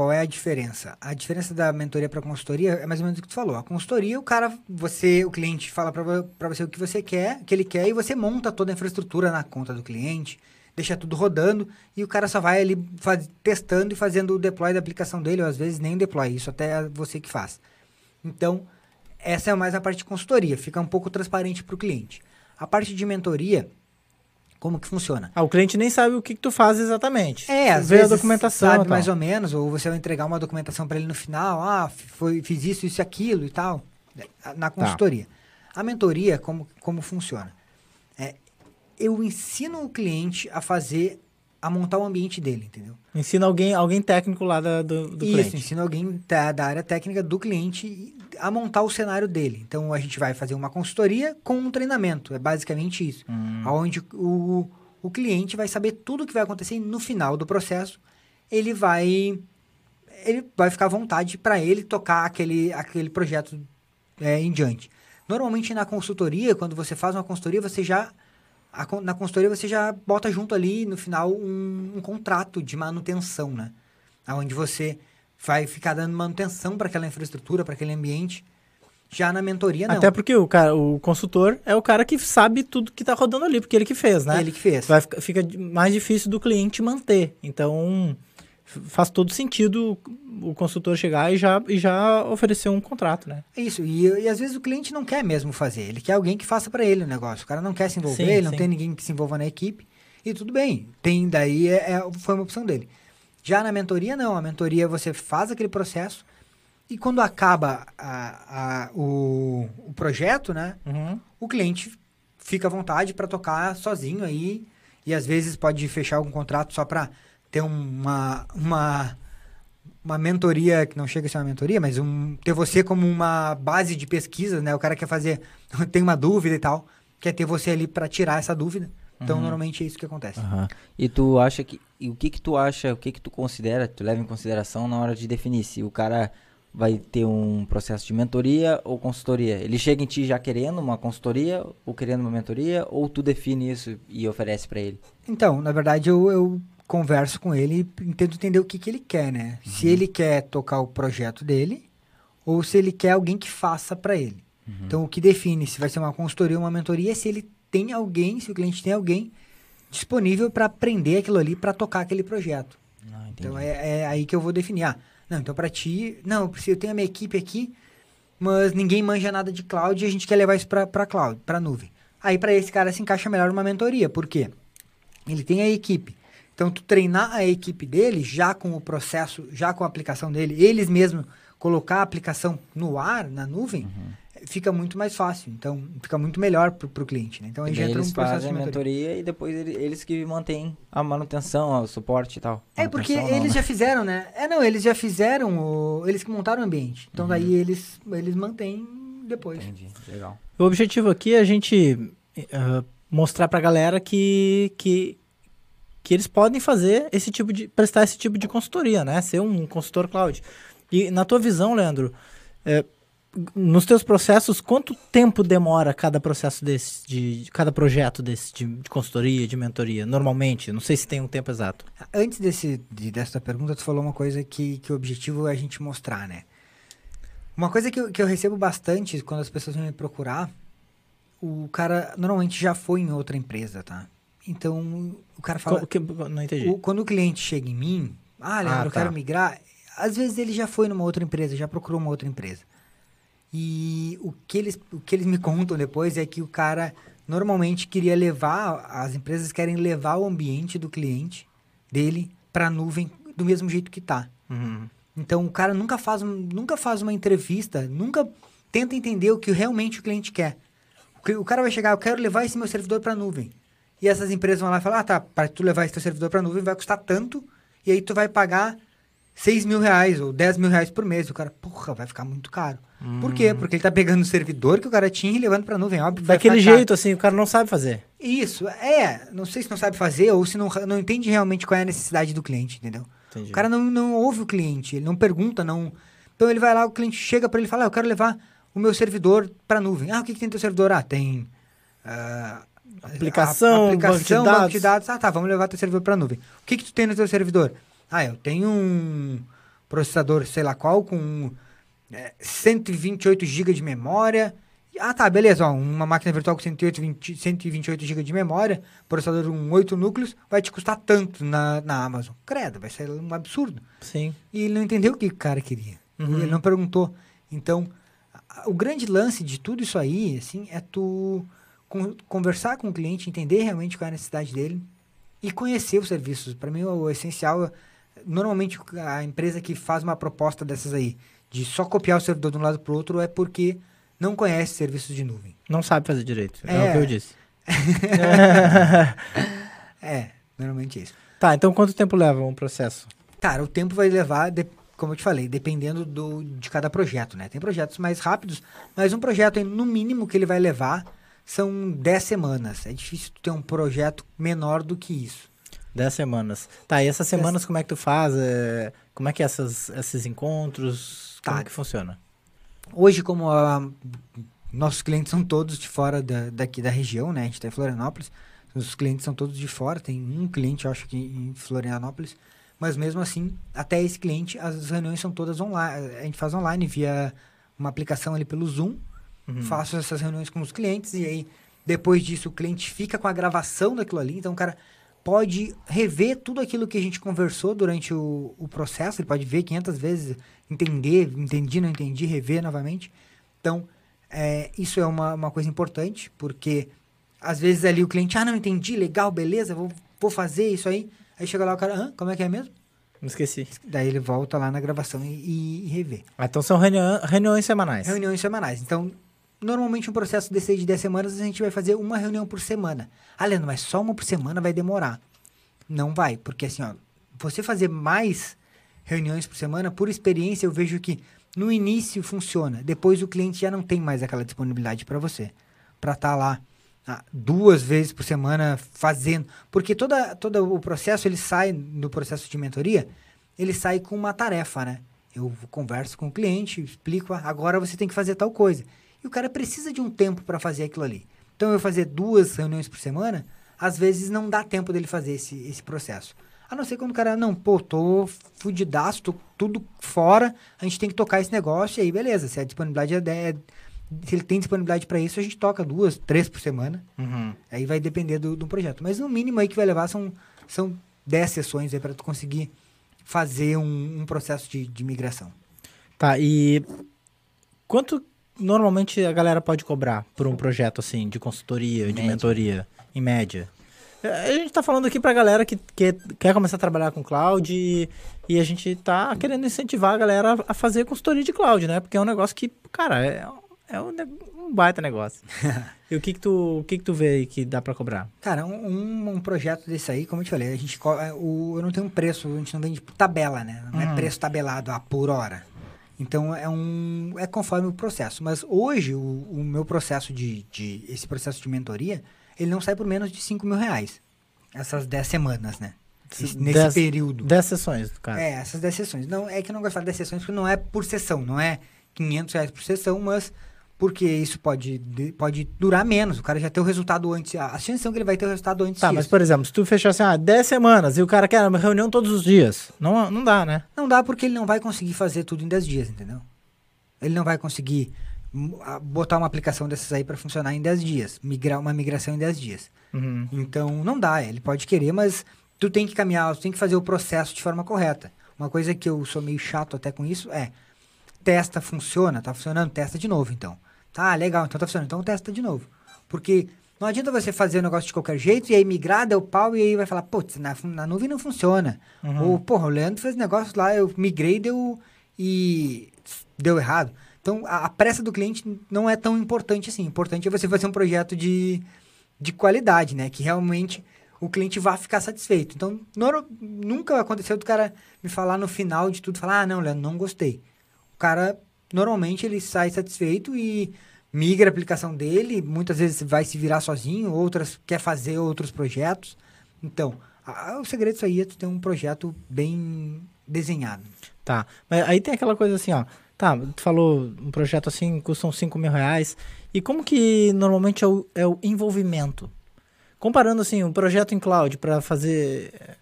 Qual é a diferença? A diferença da mentoria para consultoria é mais ou menos o que tu falou. A consultoria, o cara, você, o cliente fala para você o que você quer, o que ele quer e você monta toda a infraestrutura na conta do cliente, deixa tudo rodando e o cara só vai ali faz, testando e fazendo o deploy da aplicação dele, ou às vezes nem deploy, isso até é você que faz. Então, essa é mais a parte de consultoria, fica um pouco transparente para o cliente. A parte de mentoria, como que funciona? Ah, o cliente nem sabe o que, que tu faz exatamente. É, às Vê vezes a documentação. sabe mais ou menos, ou você vai entregar uma documentação para ele no final, ah, foi, fiz isso, isso e aquilo e tal, né, na consultoria. A mentoria, como, como funciona? É, eu ensino o cliente a fazer, a montar o ambiente dele, entendeu? Ensina alguém, alguém técnico lá da- do, do Isso, cliente. ensina alguém da, da área técnica do cliente a montar o cenário dele. Então, a gente vai fazer uma consultoria com um treinamento, é basicamente isso. Hum. Onde o, o cliente vai saber tudo o que vai acontecer e no final do processo ele vai ele vai ficar à vontade para ele tocar aquele, aquele projeto é, em diante. Normalmente na consultoria, quando você faz uma consultoria, você já a na consultoria você já bota junto ali no final um, um contrato de manutenção, né? Onde você vai ficar dando manutenção para aquela infraestrutura, para aquele ambiente. Já na mentoria não. Até porque o, cara, o consultor é o cara que sabe tudo que tá rodando ali, porque ele que fez, né? ele que fez. Vai, fica mais difícil do cliente manter. Então, faz todo sentido o consultor chegar e já, e já oferecer um contrato, né? É Isso, e, e às vezes o cliente não quer mesmo fazer, ele quer alguém que faça para ele o negócio. O cara não quer se envolver, Sim, ele não sim. tem ninguém que se envolva na equipe. E tudo bem, tem daí é, é- foi uma opção dele. Já na mentoria, não. A mentoria você faz aquele processo e quando acaba a- a- o, o projeto, né? Uhum. o cliente fica à vontade para tocar sozinho aí e às vezes pode fechar algum contrato só para ter uma, uma uma mentoria que não chega a ser uma mentoria, mas um, ter você como uma base de pesquisa, né? O cara quer fazer [laughs] tem uma dúvida e tal, quer ter você ali para tirar essa dúvida. Então Uhum. normalmente é isso que acontece. Aham. E tu acha que. E o que que tu acha, o que que tu considera, tu leva em consideração na hora de definir se o cara vai ter um processo de mentoria ou consultoria? Ele chega em ti já querendo uma consultoria ou querendo uma mentoria, ou tu define isso e oferece pra ele? Então, na verdade, eu, eu converso com ele e tento entender o que, que ele quer, né? Se ele quer tocar o projeto dele ou se ele quer alguém que faça para ele. Então, o que define se vai ser uma consultoria ou uma mentoria é se ele tem alguém, se o cliente tem alguém disponível para aprender aquilo ali, para tocar aquele projeto. Ah. Então, é, é aí que eu vou definir. Ah, não, então para ti, não, eu preciso- eu tenho a minha equipe aqui, mas ninguém manja nada de cloud e a gente quer levar isso para cloud, para nuvem. Aí, para esse cara se encaixa melhor uma mentoria. Por quê? Ele tem a equipe. Então, tu treinar a equipe dele, já com o processo, já com a aplicação dele, eles mesmos colocar a aplicação no ar, na nuvem, Uhum. Fica muito mais fácil. Então, fica muito melhor pro, pro cliente, né? Então, aí já entra eles um processo fazem de a mentoria. mentoria e depois ele- eles que mantêm a manutenção, o suporte e tal. É, porque não, eles né? já fizeram, né? É, não, eles já fizeram, o... eles que montaram o ambiente. Então, daí eles, eles mantêm depois. Entendi, legal. O objetivo aqui é a gente eh, mostrar pra galera que, que, que eles podem fazer esse tipo de. prestar esse tipo de consultoria, né? Ser um consultor cloud. E na tua visão, Leandro, eh, nos teus processos, quanto tempo demora cada processo desse, de, de cada projeto desse, de, de consultoria, de mentoria? Normalmente, não sei se tem um tempo exato. Antes desse, de, dessa pergunta, tu falou uma coisa que, que o objetivo é a gente mostrar, né? Uma coisa que eu, que eu recebo bastante quando as pessoas vêm me procurar, o cara normalmente já foi em outra empresa, tá? Então, o cara fala... Que- não entendi. O- quando o cliente chega em mim, ah, Leandro, Ah, eu tá. quero migrar. Às vezes ele já foi numa outra empresa, já procurou uma outra empresa. E o que eles, o que eles me contam depois é que o cara normalmente queria levar, as empresas querem levar o ambiente do cliente dele para a nuvem do mesmo jeito que tá. Uhum. Então o cara nunca faz, nunca faz uma entrevista, nunca tenta entender o que realmente o cliente quer. O O cara vai chegar, eu quero levar esse meu servidor para a nuvem. E essas empresas vão lá e falar, ah, tá, para tu levar esse teu servidor para a nuvem vai custar tanto, e aí tu vai pagar 6 mil reais ou 10 mil reais por mês. O cara, porra, vai ficar muito caro. Por quê? Porque ele tá pegando o servidor que o cara tinha e levando para a nuvem. Óbvio, Daquele jeito, assim, o cara não sabe fazer. Isso, é. Não sei se não sabe fazer ou se não, não entende realmente qual é a necessidade do cliente, entendeu? Entendi. O cara não, não ouve o cliente, ele não pergunta, não. Então ele vai lá, o cliente chega para ele e fala: ah, Eu quero levar o meu servidor para nuvem. Ah, o que, que tem no teu servidor? Ah, tem. ah, Aplicação, a- aplicação, banco de banco de dados. dados. Ah, tá, vamos levar teu servidor para nuvem. O que, que tu tem no teu servidor? Ah, eu tenho um processador, sei lá qual, com é, 128 GB de memória. Ah, tá, beleza. Ó, uma máquina virtual com 108, 20 128 GB de memória, processador com 8 núcleos, vai te custar tanto na, na Amazon. Credo, vai ser um absurdo. Sim. E ele não entendeu o que o cara queria. Uhum. Ele não perguntou. Então, o grande lance de tudo isso aí, assim, é tu con conversar com o cliente, entender realmente qual é a necessidade dele e conhecer os serviços. Para mim, o essencial, normalmente a empresa que faz uma proposta dessas aí, de só copiar o servidor de um lado para o outro, é porque não conhece serviços de nuvem. Não sabe fazer direito. É, é o que eu disse. [laughs] é, normalmente é isso. Tá, então quanto tempo leva um processo? Cara, o tempo vai levar, de, como eu te falei, dependendo do, de cada projeto, né? Tem projetos mais rápidos, mas um projeto, no mínimo, que ele vai levar são 10 semanas. É difícil ter um projeto menor do que isso. 10 semanas. Tá, e essas semanas como é que tu faz? É, como é que é essas, esses encontros? Como tá. que funciona? Hoje, como a, nossos clientes são todos de fora da, daqui da região, né? A gente está em Florianópolis. Os clientes são todos de fora. Tem um cliente, eu acho que em Florianópolis. Mas mesmo assim, até esse cliente, as reuniões são todas online. A gente faz online via uma aplicação ali pelo Zoom. Uhum. Faço essas reuniões com os clientes e aí depois disso o cliente fica com a gravação daquilo ali. Então o cara pode rever tudo aquilo que a gente conversou durante o, o processo. Ele pode ver 500 vezes, entender, entendi, não entendi, rever novamente. Então, é, isso é uma, uma coisa importante, porque às vezes ali o cliente, ah, não entendi, legal, beleza, vou, vou fazer isso aí. Aí chega lá o cara, Hã? como é que é mesmo? Não esqueci. Daí ele volta lá na gravação e, e, e revê. Ah, então são reuniões semanais. Reuniões semanais. Então, normalmente um processo desse de 10 semanas a gente vai fazer uma reunião por semana. Ah, Leandro, mas só uma por semana vai demorar. Não vai, porque assim, ó, você fazer mais reuniões por semana, por experiência, eu vejo que no início funciona. Depois o cliente já não tem mais aquela disponibilidade para você. Para estar tá lá ah, duas vezes por semana fazendo. Porque toda, todo o processo, ele sai, no processo de mentoria, ele sai com uma tarefa, né? Eu converso com o cliente, explico, ah, agora você tem que fazer tal coisa. E o cara precisa de um tempo para fazer aquilo ali. Então, eu fazer duas reuniões por semana, às vezes não dá tempo dele fazer esse, esse processo. A não ser quando o cara, não, pô, tô fudidaço, tô tudo fora, a gente tem que tocar esse negócio, e aí beleza, se a disponibilidade é, é se ele tem disponibilidade para isso, a gente toca duas, três por semana. Uhum. Aí vai depender do, do projeto. Mas no mínimo aí que vai levar são, são dez sessões aí para tu conseguir fazer um, um processo de, de migração. Tá, e quanto normalmente a galera pode cobrar por um projeto assim, de consultoria, de média. mentoria, em média? A gente tá falando aqui pra galera que, que quer começar a trabalhar com cloud e, e, a gente tá querendo incentivar a galera a fazer consultoria de cloud, né? Porque é um negócio que, cara, é, é um, um baita negócio. [laughs] e o que que tu, o que que tu vê aí que dá para cobrar? Cara, um, um, projeto desse aí, como eu te falei, a gente é, o, eu não tenho um preço, a gente não vende por tabela, né? Não é uhum. é preço tabelado a por hora. Então é um é conforme o processo. Mas hoje o, o meu processo de, de esse processo de mentoria ele não sai por menos de 5 mil reais. Essas 10 semanas, né? Nesse dez, período. 10 sessões, cara. É, essas 10 sessões. Não, é que eu não gosto de falar 10 sessões porque não é por sessão, não é 500 reais por sessão, mas porque isso pode, pode durar menos. O cara já tem o resultado antes. A chance é que ele vai ter o resultado antes Tá, disso. mas por exemplo, se tu fechar assim, ah, 10 semanas e o cara quer uma reunião todos os dias, não, não dá, né? Não dá porque ele não vai conseguir fazer tudo em 10 dias, entendeu? Ele não vai conseguir botar uma aplicação dessas aí para funcionar em 10 dias, migrar uma migração em 10 dias. Uhum. Então, não dá. Ele pode querer, mas tu tem que caminhar, tu tem que fazer o processo de forma correta. Uma coisa que eu sou meio chato até com isso é testa, funciona, tá funcionando, testa de novo, então. Tá, legal, então tá funcionando. Então testa de novo. Porque não adianta você fazer o negócio de qualquer jeito e aí migrar, deu pau e aí vai falar, putz, na, na nuvem não funciona. Uhum. Ou, porra, o Leandro fez negócio lá, eu migrei deu, e deu errado. Então, a, a, pressa do cliente não é tão importante assim. Importante é você fazer um projeto de, de qualidade, né? Que realmente o cliente vá ficar satisfeito. Então, não, nunca aconteceu do cara me falar no final de tudo, falar, ah, não, Leandro, não gostei. O cara normalmente ele sai satisfeito e migra a aplicação dele, muitas vezes vai se virar sozinho, outras quer fazer outros projetos. Então, a, o segredo disso aí é tu ter um projeto bem desenhado. Tá, mas aí tem aquela coisa assim, ó, tá, tu falou um projeto assim, custam 5 mil reais, e como que normalmente é o, é o envolvimento? Comparando assim, um projeto em cloud para fazer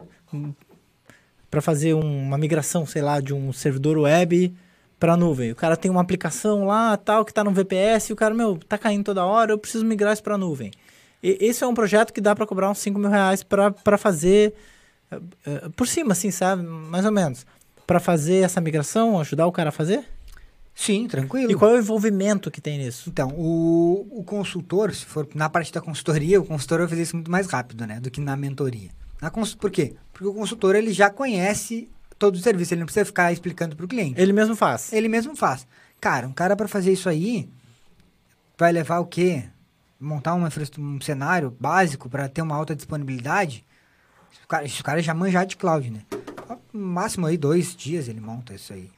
para fazer uma migração, sei lá, de um servidor web para nuvem. O cara tem uma aplicação lá, tal, que está no VPS, e o cara, meu, tá caindo toda hora, eu preciso migrar isso para nuvem. E, esse é um projeto que dá para cobrar uns 5 mil reais para fazer, uh, uh, por cima, assim, sabe? Mais ou menos. Para fazer essa migração, ajudar o cara a fazer? Sim, tranquilo. E qual é o envolvimento que tem nisso? Então, o, o consultor, se for na parte da consultoria, o consultor vai fazer isso muito mais rápido, né? Do que na mentoria. Na cons... Por quê? Porque o consultor, ele já conhece todo o serviço, ele não precisa ficar explicando para o cliente. Ele mesmo faz. Ele mesmo faz. Cara, um cara para fazer isso aí vai levar o quê? Montar uma, um cenário básico para ter uma alta disponibilidade. Se o, cara, se o cara já manjar de cloud, né? No máximo aí dois dias ele monta isso aí.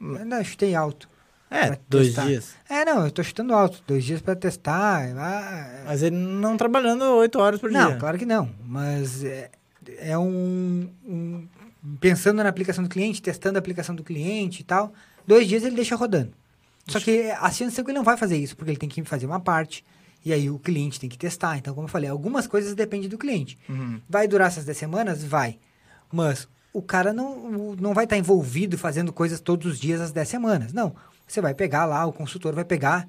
Eu ainda chutei alto. É, dois testar. dias. É, não, eu tô chutando alto. Dois dias para testar. ah, Mas ele não trabalhando oito horas por não, dia. claro que não. Mas é, é um, um- Pensando na aplicação do cliente, testando a aplicação do cliente e tal. Dois dias ele deixa rodando. Só que a chance é que ele não vai fazer isso, porque ele tem que fazer uma parte. E aí o cliente tem que testar. Então, como eu falei, algumas coisas dependem do cliente. Uhum. Vai durar essas 10 semanas? Vai. Mas o cara não, não vai estar envolvido fazendo coisas todos os dias às 10 semanas. Não. Você vai pegar lá, o consultor vai pegar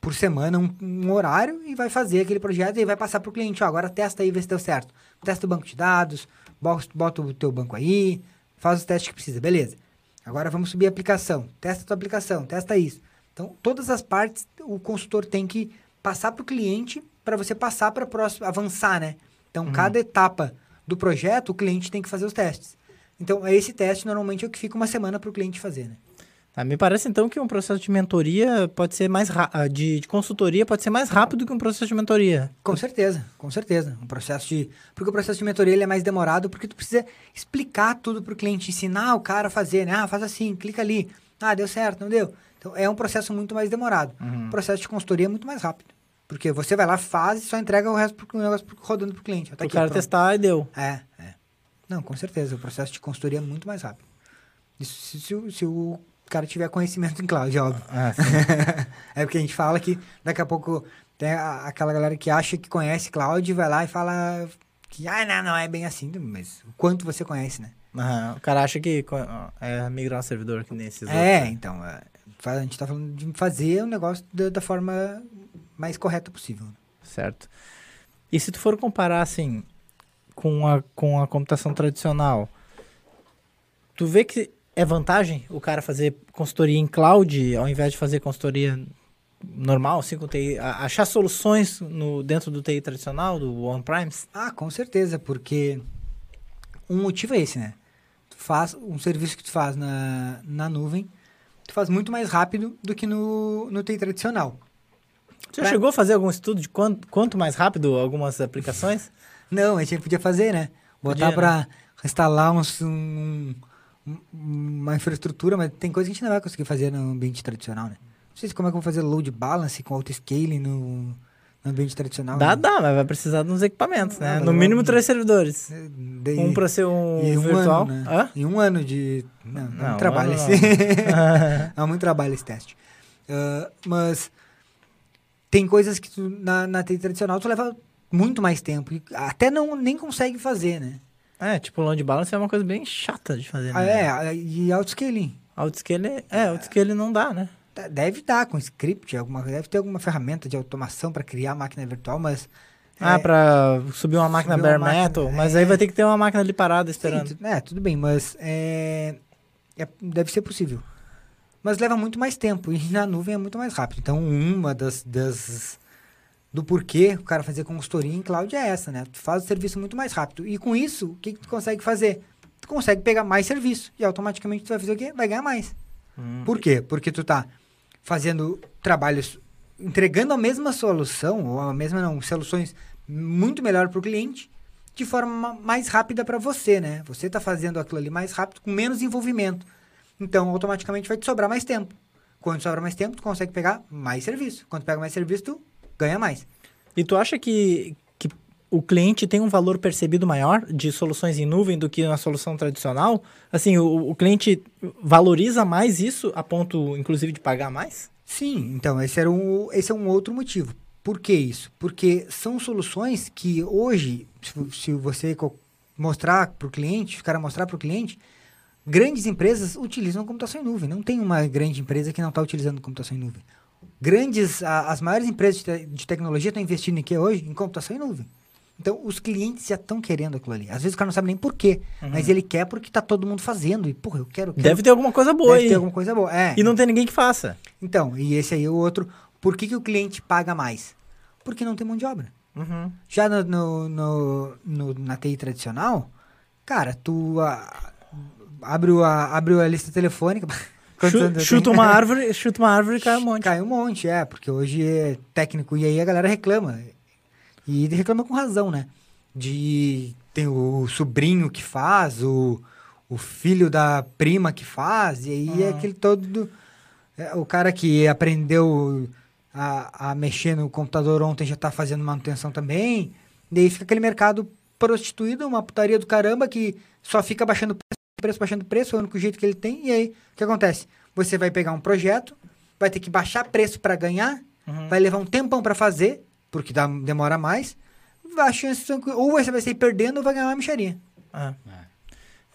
por semana um, um horário e vai fazer aquele projeto e vai passar para o cliente. Ó, agora testa aí, vê se deu certo. Testa o banco de dados, bota, o teu banco aí, faz os testes que precisa, beleza. Agora vamos subir a aplicação. Testa a tua aplicação, testa isso. Então, todas as partes o consultor tem que passar para o cliente para você passar para próximo, avançar, né? Então, cada etapa do projeto, o cliente tem que fazer os testes. Então, esse teste normalmente é o que fica uma semana para o cliente fazer, né? Ah, me parece então que um processo de mentoria pode ser mais ah, de, de consultoria pode ser mais rápido que um processo de mentoria. Com certeza, com certeza. Um processo de. Porque o processo de mentoria ele é mais demorado porque tu precisa explicar tudo pro cliente, ensinar o cara a fazer, né? Ah, faz assim, clica ali. Ah, deu certo, não deu. Então é um processo muito mais demorado. O processo de consultoria é muito mais rápido. Porque você vai lá, faz e só entrega o resto pro, o negócio rodando pro cliente. Tá o cara pronto. testar e deu. É, é. Não, com certeza. O processo de consultoria é muito mais rápido. Isso se, se o- se o cara tiver conhecimento em cloud, óbvio. Ah, [laughs] é porque a gente fala que daqui a pouco tem a- aquela galera que acha que conhece cloud e vai lá e fala que, ah, não, não é bem assim. Mas o quanto você conhece, né? Aham, O cara acha que é migrar um servidor que nem esses é, outros. né? então. é, a gente tá falando de fazer o negócio da, da forma mais correta possível. Certo. E se tu for comparar, assim, com a, com a computação tradicional, tu vê que é vantagem o cara fazer consultoria em cloud ao invés de fazer consultoria normal, assim, com TI, achar soluções no, dentro do TI tradicional, do on-premise? Ah, com certeza, porque um motivo é esse, né? Tu faz um serviço que tu faz na, na nuvem, tu faz muito mais rápido do que no, no TI tradicional. Você Pra- chegou a fazer algum estudo de quanto, quanto mais rápido algumas aplicações? [laughs] Não, a gente podia fazer, né? Botar Podia, pra instalar uns, um- uma infraestrutura, mas tem coisa que a gente não vai conseguir fazer no ambiente tradicional, né? Não sei se como é que eu vou fazer load balance com auto-scaling no, no ambiente tradicional. Dá, né? dá, mas vai precisar de uns equipamentos, Ah, né? mas No mínimo três servidores. Daí- Um para ser um e um virtual. ano, né? Hã? E um ano de... Não, não, Não, trabalho esse... Dá [laughs] [laughs] muito trabalho esse teste. Ah, mas tem coisas que tu, na, na TI tradicional tu leva muito mais tempo. E até não, nem consegue fazer, né? É, tipo, load balance é uma coisa bem chata de fazer, Ah, né? é, ah, e autoscaling. Autoscale, é, autoscale não dá, né? Deve dar com script, alguma, deve ter alguma ferramenta de automação para criar máquina virtual, mas. Ah, é, pra subir uma máquina subir uma bare máquina, metal, mas é. aí vai ter que ter uma máquina ali parada sim, esperando. tu- é, tudo bem, mas é, é- deve ser possível. Mas leva muito mais tempo e na nuvem é muito mais rápido. Então, uma das, das do porquê o cara fazer consultoria em cloud é essa, né? Tu faz o serviço muito mais rápido. E com isso, o que, que tu consegue fazer? Tu consegue pegar mais serviço e automaticamente tu vai fazer o quê? Vai ganhar mais. Hum. Por quê? Porque tu tá fazendo trabalhos, entregando a mesma solução, ou a mesma não, soluções muito melhor para o cliente, de forma ma- mais rápida para você, né? Você tá fazendo aquilo ali mais rápido, com menos envolvimento. Então, automaticamente vai te sobrar mais tempo. Quando sobra mais tempo, tu consegue pegar mais serviço. Quando pega mais serviço, tu ganha mais. E tu acha que, que o cliente tem um valor percebido maior de soluções em nuvem do que na solução tradicional? Assim, o, o cliente valoriza mais isso a ponto, inclusive, de pagar mais? Sim, então esse, era um, esse é um outro motivo. Por que isso? Porque são soluções que hoje, se, você mostrar para o cliente, o cara mostrar para o cliente, grandes empresas utilizam computação em nuvem. Não tem uma grande empresa que não está utilizando computação em nuvem. Grandes, a- as maiores empresas de, te- de tecnologia estão investindo em que hoje? Em computação em nuvem. Então, os clientes já estão querendo aquilo ali. Às vezes o cara não sabe nem por quê, Uhum. mas ele quer porque tá todo mundo fazendo. E, porra, eu quero. quero Deve ter alguma coisa boa deve aí. ter alguma coisa boa. É. E não tem ninguém que faça. Então, e esse aí é o outro. Por que, que o cliente paga mais? Porque não tem mão de obra. Uhum. Já no, no, no- no- na TI tradicional, cara, tu ah, abre, a, abre a lista telefônica. [laughs] Chu- chuta uma [laughs] árvore, chuta uma árvore e cai um monte. Cai um monte, é, porque hoje é técnico e aí a galera reclama. E reclama com razão, né? De tem o sobrinho que faz, o, o filho da prima que faz, e aí é Uhum. aquele todo. do- é, o cara que aprendeu a, a mexer no computador ontem já tá fazendo manutenção também. E aí fica aquele mercado prostituído, uma putaria do caramba que só fica baixando preço, baixando preço, é o único jeito que ele tem. E aí, o que acontece? Você vai pegar um projeto, vai ter que baixar preço para ganhar, Uhum. vai levar um tempão para fazer, porque dá, demora mais. A chance, ou você vai sair perdendo ou vai ganhar uma micharia. É.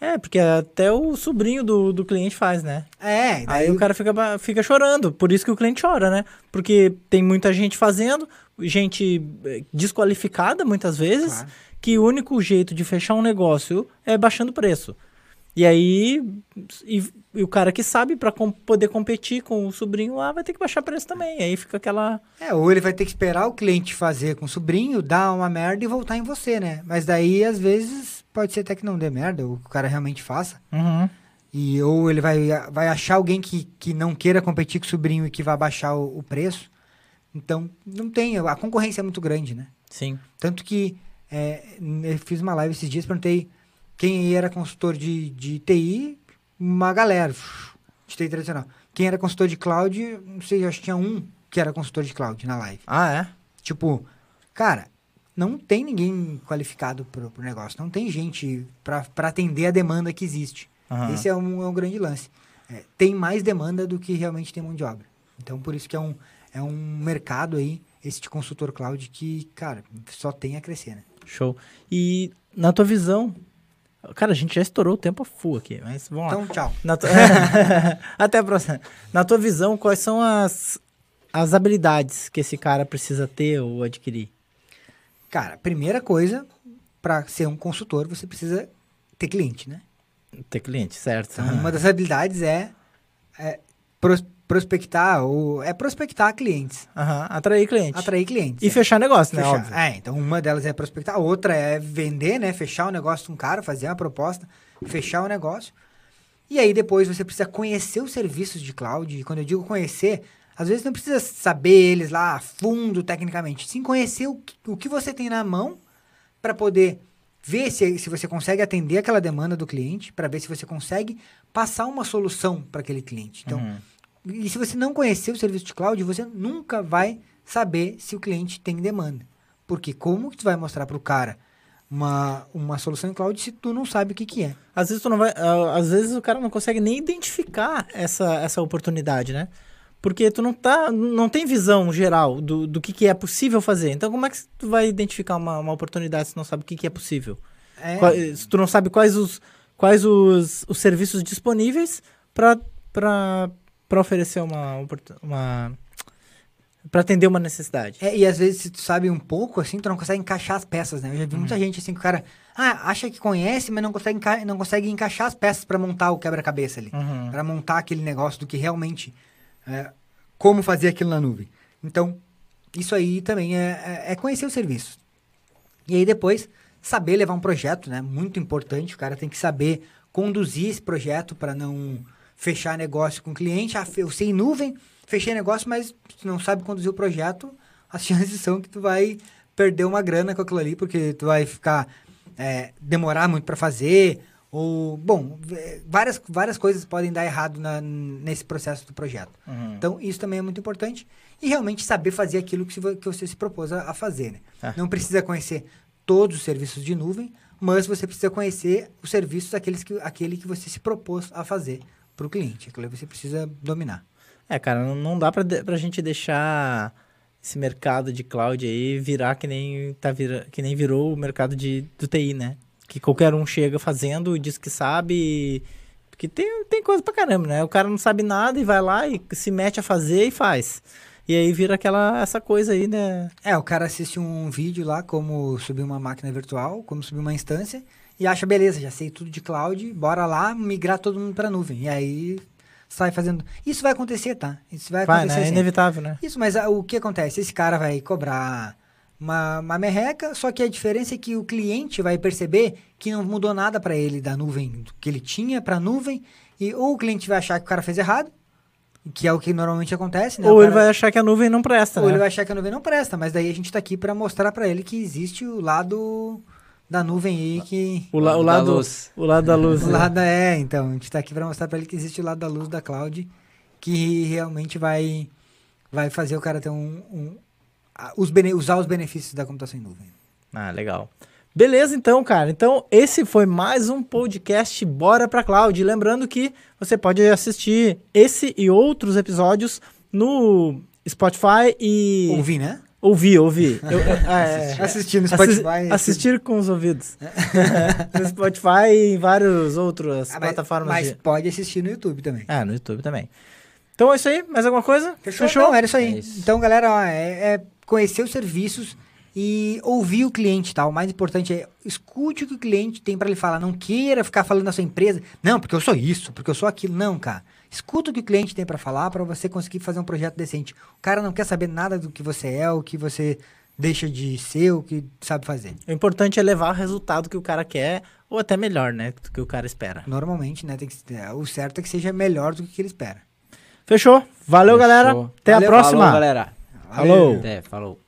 É, porque até o sobrinho do, do cliente faz, né? É, Aí daí o cara fica, fica chorando, por isso que o cliente chora, né? Porque tem muita gente fazendo, gente eh, desqualificada muitas vezes, Claro. que o único jeito de fechar um negócio é baixando o preço. E aí, e, e o cara que sabe para poder competir com o sobrinho lá vai ter que baixar preço também. Aí fica aquela. É, ou ele vai ter que esperar o cliente fazer com o sobrinho, dar uma merda e voltar em você, né? Mas daí, às vezes, pode ser até que não dê merda, ou que o cara realmente faça. Uhum. E, ou ele vai, vai achar alguém que, que não queira competir com o sobrinho e que vai baixar o, o preço. Então, não tem. A concorrência é muito grande, né? Sim. Tanto que é, eu fiz uma live esses dias, perguntei quem era consultor de, de TI, uma galera de TI tradicional. Quem era consultor de cloud, não sei, acho que tinha um que era consultor de cloud na live. Ah, é? Tipo, cara, não tem ninguém qualificado pro, pro negócio, não tem gente para atender a demanda que existe. Aham. Esse é um, é um grande lance. É, tem mais demanda do que realmente tem mão de obra. Então, por isso que é um, é um mercado aí, esse de consultor cloud, que, cara, só tem a crescer, né? Show. E na tua visão. Cara, a gente já estourou o tempo full aqui, mas vamos lá. Então, tchau. Na tua- [laughs] Até a próxima. Na tua visão, quais são as, as habilidades que esse cara precisa ter ou adquirir? Cara, primeira coisa, para ser um consultor, você precisa ter cliente, né? Ter cliente, certo? Então, uma das habilidades é, é pros- prospectar, ou é prospectar clientes, Aham, Atrair cliente. atrair clientes. E é. fechar negócio, né? Fechar. É, então uma delas é prospectar, a outra é vender, né? Fechar o negócio com um cara, fazer uma proposta, fechar o negócio. E aí depois você precisa conhecer os serviços de cloud. E quando eu digo conhecer, às vezes não precisa saber eles lá a fundo tecnicamente. Sim, conhecer o que, o que você tem na mão para poder ver se, se você consegue atender aquela demanda do cliente, para ver se você consegue passar uma solução para aquele cliente. Então, Uhum. E se você não conhecer o serviço de cloud, você nunca vai saber se o cliente tem demanda. Porque como que tu vai mostrar para o cara uma, uma solução em cloud se tu não sabe o que, que é? Às vezes tu não vai. às vezes o cara não consegue nem identificar essa, essa oportunidade, né? Porque tu não tá. não tem visão geral do, do que, que é possível fazer. Então, como é que tu vai identificar uma, uma oportunidade se não sabe o que, que é possível? É, Qua- Se tu não sabe quais os, quais os, os serviços disponíveis para oferecer uma, uma para atender uma necessidade. é, e às vezes se tu sabe um pouco, assim, tu não consegue encaixar as peças, né? Eu já vi muita gente assim que o cara ah, acha que conhece, mas não consegue, não consegue encaixar as peças para montar o quebra-cabeça ali. Uhum. para montar aquele negócio do que realmente é, como fazer aquilo na nuvem. Então, isso aí também é, é- é conhecer o serviço. E aí depois saber levar um projeto, né? Muito importante. O cara tem que saber conduzir esse projeto para não fechar negócio com o cliente. Ah, eu sei em nuvem, fechei negócio, mas se não sabe conduzir o projeto, as [laughs] chances são que tu vai perder uma grana com aquilo ali, porque tu vai ficar é, demorar muito para fazer ou bom, é, várias várias coisas podem dar errado na- nesse processo do projeto. Uhum. Então, isso também é muito importante. E realmente saber fazer aquilo que, se que você se propôs a, a fazer. Né? É. Não precisa conhecer todos os serviços de nuvem, mas você precisa conhecer os serviços aqueles que, aquele que você se propôs a fazer para o cliente. Aquilo você precisa dominar. É, cara, não, não dá pra, de, pra gente deixar esse mercado de cloud aí virar que nem, tá vira, que nem virou o mercado de, do TI, né? Que qualquer um chega fazendo, diz que sabe. e- Porque tem, tem coisa pra caramba, né? O cara não sabe nada e vai lá e se mete a fazer e faz. E aí vira aquela essa coisa aí, né? É, o cara assiste um vídeo lá, como subir uma máquina virtual, como subir uma instância, e acha, beleza, já sei tudo de cloud, bora lá migrar todo mundo pra nuvem. E aí sai fazendo. Isso vai acontecer, tá? Isso vai Vai, acontecer. né? É inevitável, né? Isso, mas o que acontece? Esse cara vai cobrar uma, uma merreca, só que a diferença é que o cliente vai perceber que não mudou nada para ele da nuvem que ele tinha para nuvem, e ou o cliente vai achar que o cara fez errado, que é o que normalmente acontece, né? Ou O ele cara- vai achar que a nuvem não presta, ou né? ele vai achar que a nuvem não presta, mas daí a gente tá aqui para mostrar para ele que existe o lado da nuvem aí que O, la- o Lado da luz. o lado da luz. o né? lado é, então, a gente tá aqui para mostrar para ele que existe o lado da luz da cloud que realmente vai vai fazer o cara ter um, um- os bene- usar os benefícios da computação em nuvem. Ah, legal. Beleza, então, cara. Então, esse foi mais um podcast Bora pra Cloud. Lembrando que você pode assistir esse e outros episódios no Spotify e. Ouvir, né? Ouvir, ouvir. Eu- [laughs] ah, é. Assistir no Spotify. assistir com os ouvidos. [laughs] no Spotify e em várias outras Ah, mas, plataformas. mas de... pode assistir no YouTube também. Ah, no YouTube também. Então é isso aí. Mais alguma coisa? Não, era isso aí. É isso. Então, galera, ó, é, é conhecer os serviços e ouvir o cliente, tá? O mais importante é escute o que o cliente tem para lhe falar. Não queira ficar falando da sua empresa. Não, porque eu sou isso, porque eu sou aquilo. Não, cara. Escuta o que o cliente tem para falar para você conseguir fazer um projeto decente. O cara não quer saber nada do que você é, o que você deixa de ser, o que sabe fazer. O importante é levar o resultado que o cara quer, ou até melhor, né? Do que o cara espera. Normalmente, né? Tem que, é, o certo é que seja melhor do que ele espera. Fechou? Valeu, galera. Fechou. Até Valeu, a próxima. Falou, galera. Falou. Até, falou.